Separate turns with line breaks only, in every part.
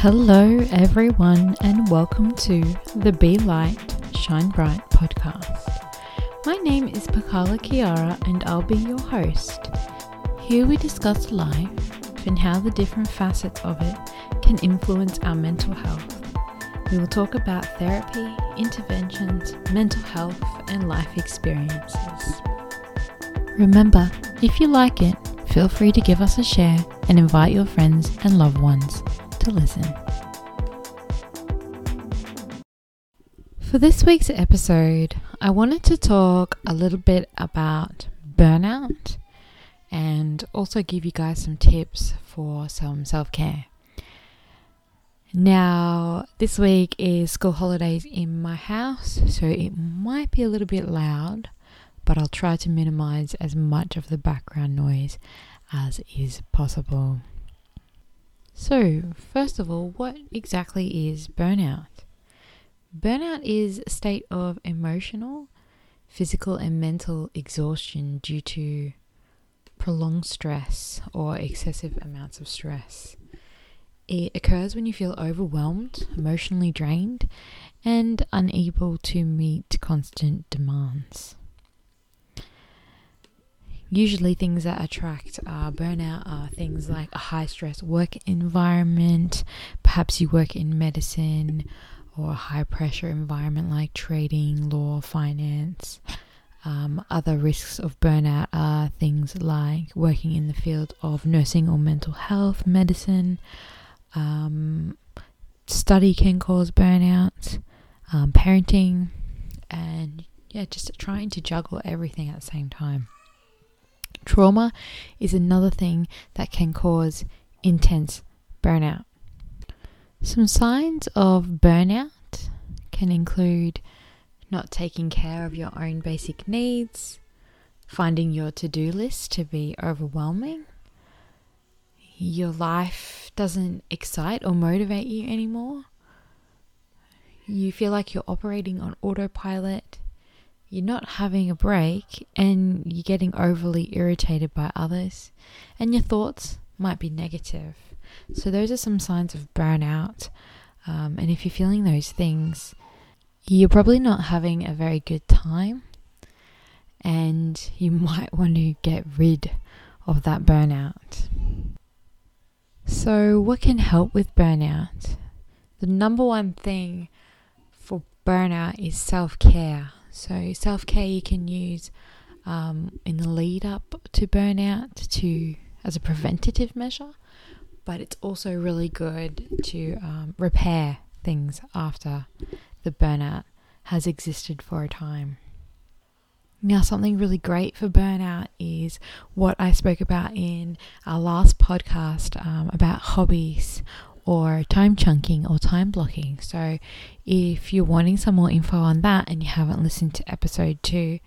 Hello, everyone, and welcome to the Be Light, Shine Bright podcast. My name is Pakala Kiara, and I'll be your host. Here we discuss life and how the different facets of it can influence our mental health. We will talk about therapy, interventions, mental health, and life experiences. Remember, if you like it, feel free to give us a share and invite your friends and loved ones to listen. For this week's episode, I wanted to talk a little bit about burnout and also give you guys some tips for some self care. Now, this week is school holidays in my house, so it might be a little bit loud, but I'll try to minimize as much of the background noise as is possible. So, first of all, what exactly is burnout? Burnout is a state of emotional, physical, and mental exhaustion due to prolonged stress or excessive amounts of stress. It occurs when you feel overwhelmed, emotionally drained, and unable to meet constant demands. Usually, things that attract uh, burnout are things like a high stress work environment, perhaps you work in medicine, or a high pressure environment like trading, law, finance. Um, other risks of burnout are things like working in the field of nursing or mental health, medicine. Um, study can cause burnout, um, parenting, and yeah, just trying to juggle everything at the same time. Trauma is another thing that can cause intense burnout. Some signs of burnout can include not taking care of your own basic needs, finding your to do list to be overwhelming, your life doesn't excite or motivate you anymore, you feel like you're operating on autopilot you're not having a break and you're getting overly irritated by others, and your thoughts might be negative. So, those are some signs of burnout. Um, and if you're feeling those things, you're probably not having a very good time, and you might want to get rid of that burnout. So, what can help with burnout? The number one thing for burnout is self care. So, self care you can use um, in the lead up to burnout to as a preventative measure, but it's also really good to um, repair things after the burnout has existed for a time. Now, something really great for burnout is what I spoke about in our last podcast um, about hobbies or time chunking or time blocking. So, if you're wanting some more info on that and you haven't listened to episode two,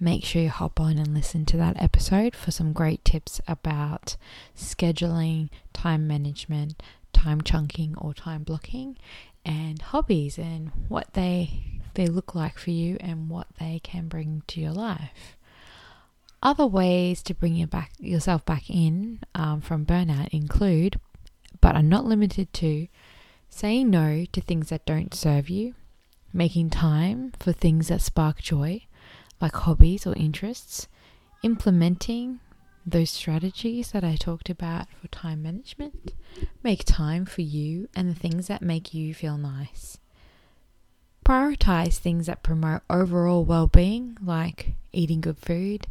make sure you hop on and listen to that episode for some great tips about scheduling, time management, time chunking or time blocking, and hobbies and what they they look like for you and what they can bring to your life. Other ways to bring you back yourself back in um, from burnout include but are not limited to saying no to things that don't serve you, making time for things that spark joy, like hobbies or interests, implementing those strategies that I talked about for time management. Make time for you and the things that make you feel nice. Prioritize things that promote overall well being, like eating good food,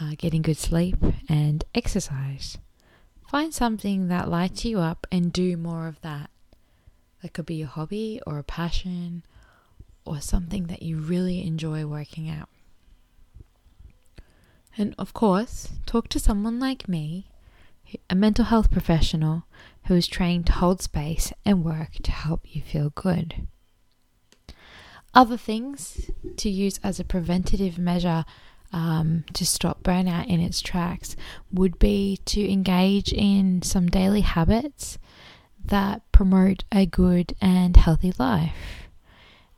uh, getting good sleep, and exercise. Find something that lights you up and do more of that. That could be a hobby or a passion or something that you really enjoy working out. And of course, talk to someone like me, a mental health professional who is trained to hold space and work to help you feel good. Other things to use as a preventative measure um, to stop burnout in its tracks would be to engage in some daily habits that promote a good and healthy life.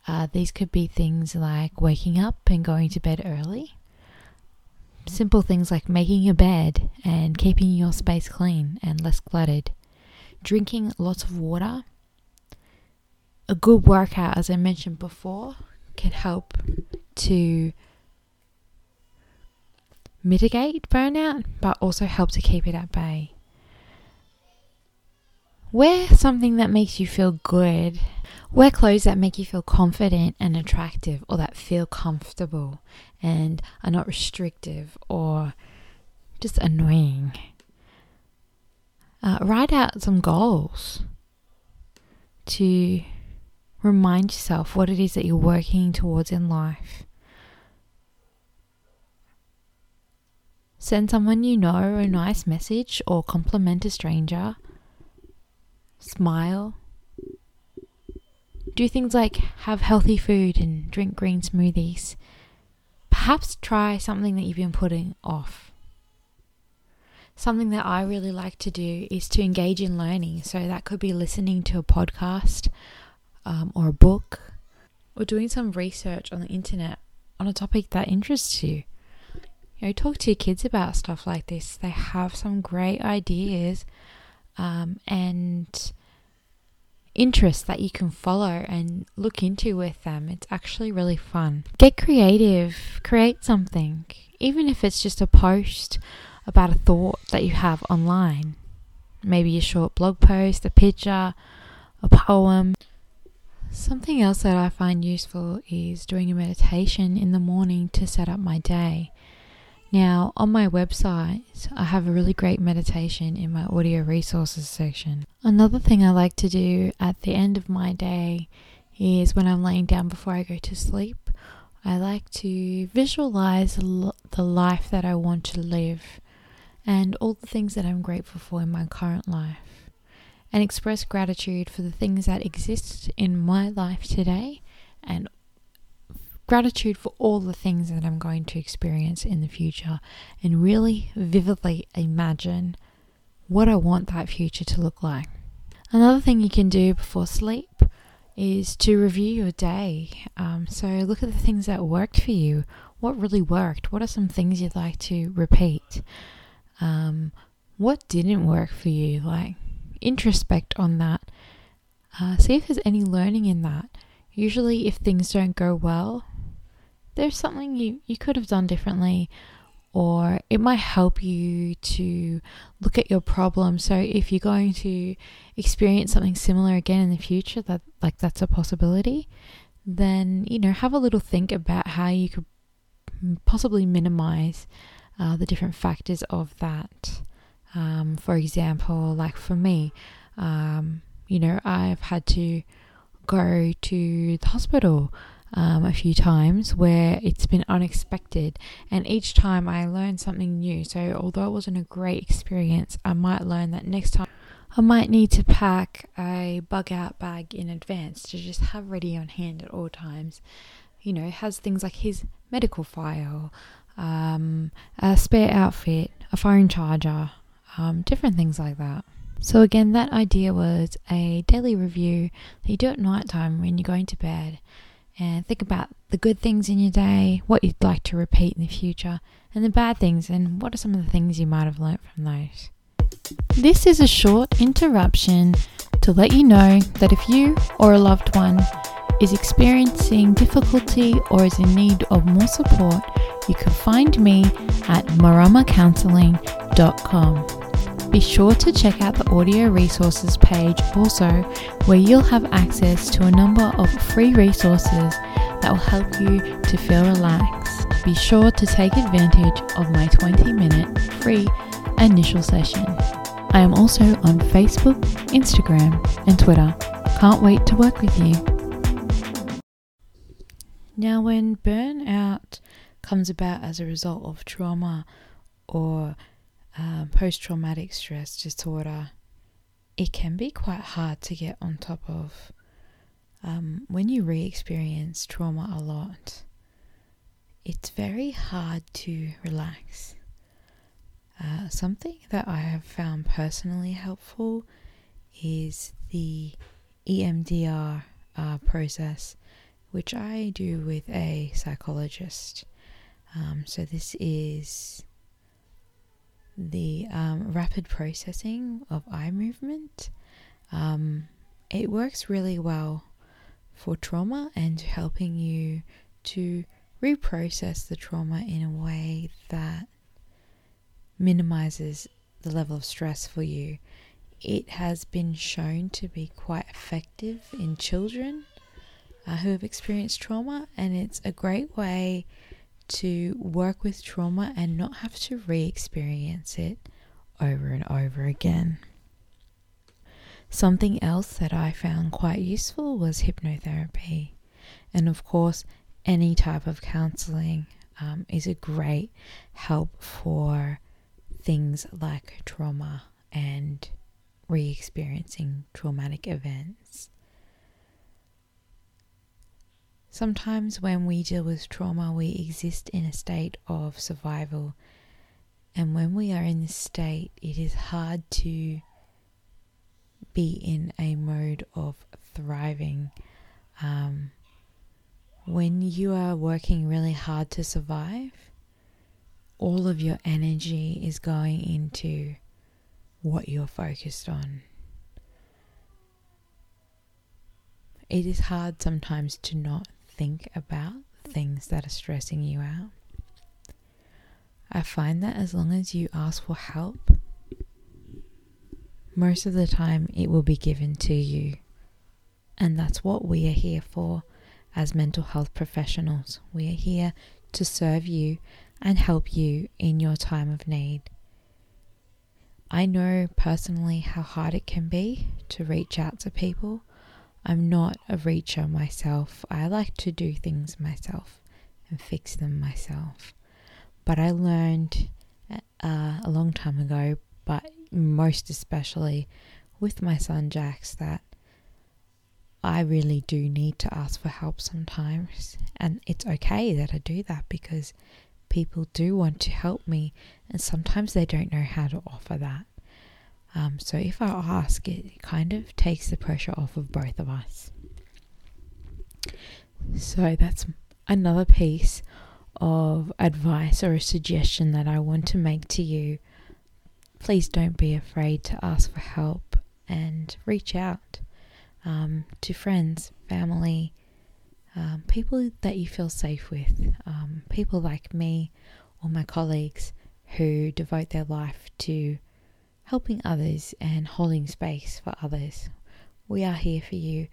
Uh, these could be things like waking up and going to bed early, simple things like making your bed and keeping your space clean and less cluttered, drinking lots of water. A good workout, as I mentioned before, can help to mitigate burnout, but also help to keep it at bay. Wear something that makes you feel good. Wear clothes that make you feel confident and attractive, or that feel comfortable and are not restrictive or just annoying. Uh, write out some goals to remind yourself what it is that you're working towards in life. Send someone you know a nice message or compliment a stranger. Smile. Do things like have healthy food and drink green smoothies. Perhaps try something that you've been putting off. Something that I really like to do is to engage in learning. So that could be listening to a podcast um, or a book or doing some research on the internet on a topic that interests you. You know, talk to your kids about stuff like this. They have some great ideas um, and interests that you can follow and look into with them. It's actually really fun. Get creative, create something, even if it's just a post about a thought that you have online. Maybe a short blog post, a picture, a poem. Something else that I find useful is doing a meditation in the morning to set up my day. Now, on my website, I have a really great meditation in my audio resources section. Another thing I like to do at the end of my day is when I'm laying down before I go to sleep, I like to visualize the life that I want to live and all the things that I'm grateful for in my current life, and express gratitude for the things that exist in my life today and gratitude for all the things that I'm going to experience in the future and really vividly imagine what I want that future to look like. Another thing you can do before sleep is to review your day. Um, so look at the things that worked for you. What really worked? What are some things you'd like to repeat? Um, what didn't work for you? Like introspect on that. Uh, see if there's any learning in that. Usually, if things don't go well, there's something you, you could have done differently or it might help you to look at your problem. So if you're going to experience something similar again in the future that like that's a possibility then you know have a little think about how you could possibly minimize uh, the different factors of that. Um, for example like for me um, you know i've had to go to the hospital um, a few times where it's been unexpected, and each time I learned something new. So, although it wasn't a great experience, I might learn that next time I might need to pack a bug out bag in advance to just have ready on hand at all times. You know, has things like his medical file, um, a spare outfit, a phone charger, um, different things like that. So, again, that idea was a daily review that you do at night time when you're going to bed and think about the good things in your day, what you'd like to repeat in the future, and the bad things, and what are some of the things you might have learnt from those. This is a short interruption to let you know that if you or a loved one is experiencing difficulty or is in need of more support, you can find me at maramacounseling.com. Be sure to check out the audio resources page also, where you'll have access to a number of free resources that will help you to feel relaxed. Be sure to take advantage of my 20 minute free initial session. I am also on Facebook, Instagram, and Twitter. Can't wait to work with you. Now, when burnout comes about as a result of trauma or um, post traumatic stress disorder, it can be quite hard to get on top of um, when you re experience trauma a lot. It's very hard to relax. Uh, something that I have found personally helpful is the EMDR uh, process, which I do with a psychologist. Um, so, this is the um, rapid processing of eye movement. Um, it works really well for trauma and helping you to reprocess the trauma in a way that minimizes the level of stress for you. It has been shown to be quite effective in children uh, who have experienced trauma, and it's a great way to work with trauma and not have to re experience it over and over again. Something else that I found quite useful was hypnotherapy. And of course, any type of counseling um, is a great help for things like trauma and re experiencing traumatic events. Sometimes, when we deal with trauma, we exist in a state of survival. And when we are in this state, it is hard to be in a mode of thriving. Um, when you are working really hard to survive, all of your energy is going into what you're focused on. It is hard sometimes to not think about things that are stressing you out. I find that as long as you ask for help, most of the time it will be given to you. And that's what we are here for as mental health professionals. We are here to serve you and help you in your time of need. I know personally how hard it can be to reach out to people. I'm not a reacher myself. I like to do things myself and fix them myself. But I learned uh, a long time ago, but most especially with my son Jax, that I really do need to ask for help sometimes. And it's okay that I do that because people do want to help me, and sometimes they don't know how to offer that. Um, so if I ask, it kind of takes the pressure off of both of us. So that's another piece of advice or a suggestion that I want to make to you please don't be afraid to ask for help and reach out um, to friends, family, um, people that you feel safe with, um, people like me or my colleagues who devote their life to helping others and holding space for others. We are here for you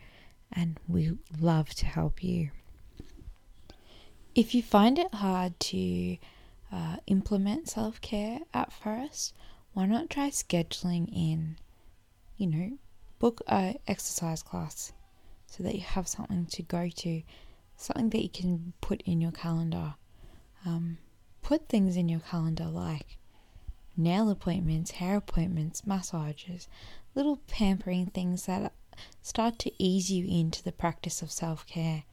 and we love to help you. If you find it hard to uh, implement self care at first, why not try scheduling in, you know, book a exercise class so that you have something to go to, something that you can put in your calendar. Um, put things in your calendar like nail appointments, hair appointments, massages, little pampering things that start to ease you into the practice of self care.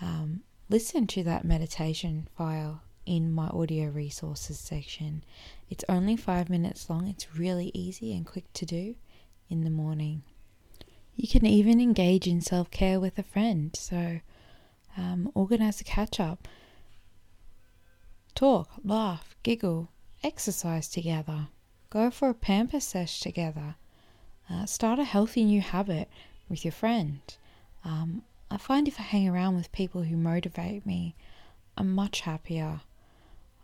Um, listen to that meditation file in my audio resources section. It's only five minutes long, it's really easy and quick to do in the morning. You can even engage in self care with a friend, so um, organize a catch up, talk, laugh, giggle, exercise together, go for a pamper sesh together, uh, start a healthy new habit with your friend. Um, I find if I hang around with people who motivate me, I'm much happier.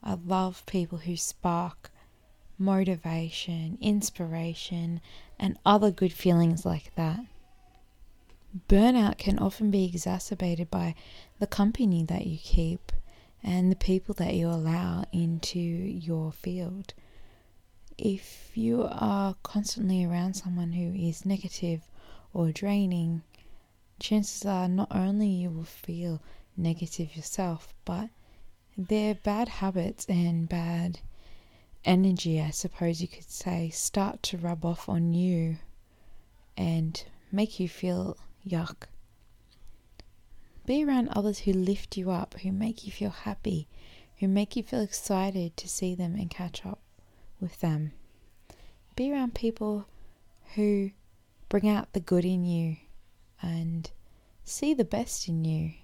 I love people who spark motivation, inspiration, and other good feelings like that. Burnout can often be exacerbated by the company that you keep and the people that you allow into your field. If you are constantly around someone who is negative or draining, chances are not only you will feel negative yourself, but their bad habits and bad energy, I suppose you could say, start to rub off on you and make you feel yuck. Be around others who lift you up, who make you feel happy, who make you feel excited to see them and catch up with them. Be around people who bring out the good in you and see the best in you.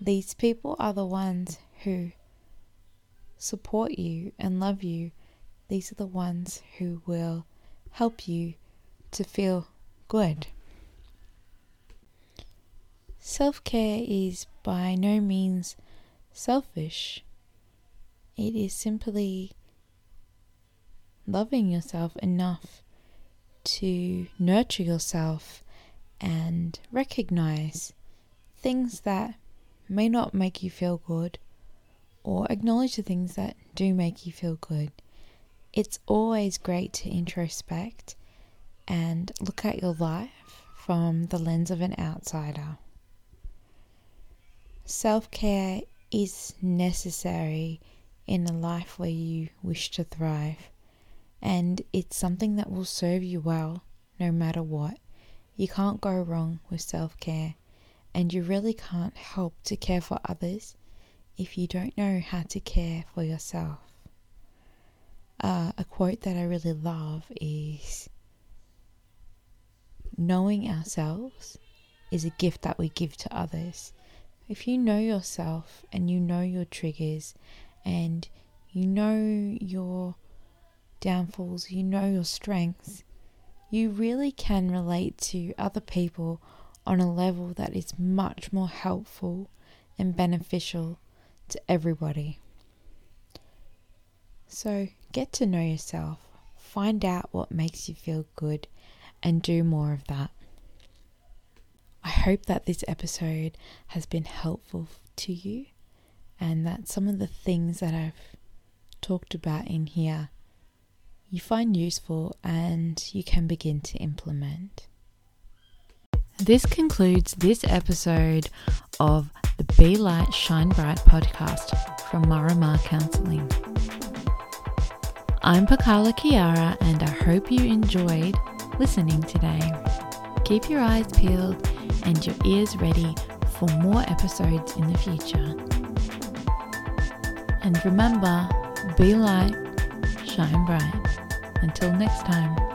These people are the ones who support you and love you, these are the ones who will help you to feel good. Self care is by no means selfish, it is simply loving yourself enough to nurture yourself and recognize things that may not make you feel good or acknowledge the things that do make you feel good. It's always great to introspect and look at your life from the lens of an outsider. Self care is necessary in a life where you wish to thrive, and it's something that will serve you well no matter what. You can't go wrong with self care, and you really can't help to care for others if you don't know how to care for yourself. Uh, a quote that I really love is Knowing ourselves is a gift that we give to others. If you know yourself and you know your triggers and you know your downfalls, you know your strengths, you really can relate to other people on a level that is much more helpful and beneficial to everybody. So get to know yourself, find out what makes you feel good, and do more of that. I hope that this episode has been helpful to you and that some of the things that I've talked about in here you find useful and you can begin to implement. This concludes this episode of the Be Light Shine Bright podcast from Marama Counseling. I'm Pakala Kiara and I hope you enjoyed listening today. Keep your eyes peeled and your ears ready for more episodes in the future. And remember, be light, shine bright. Until next time.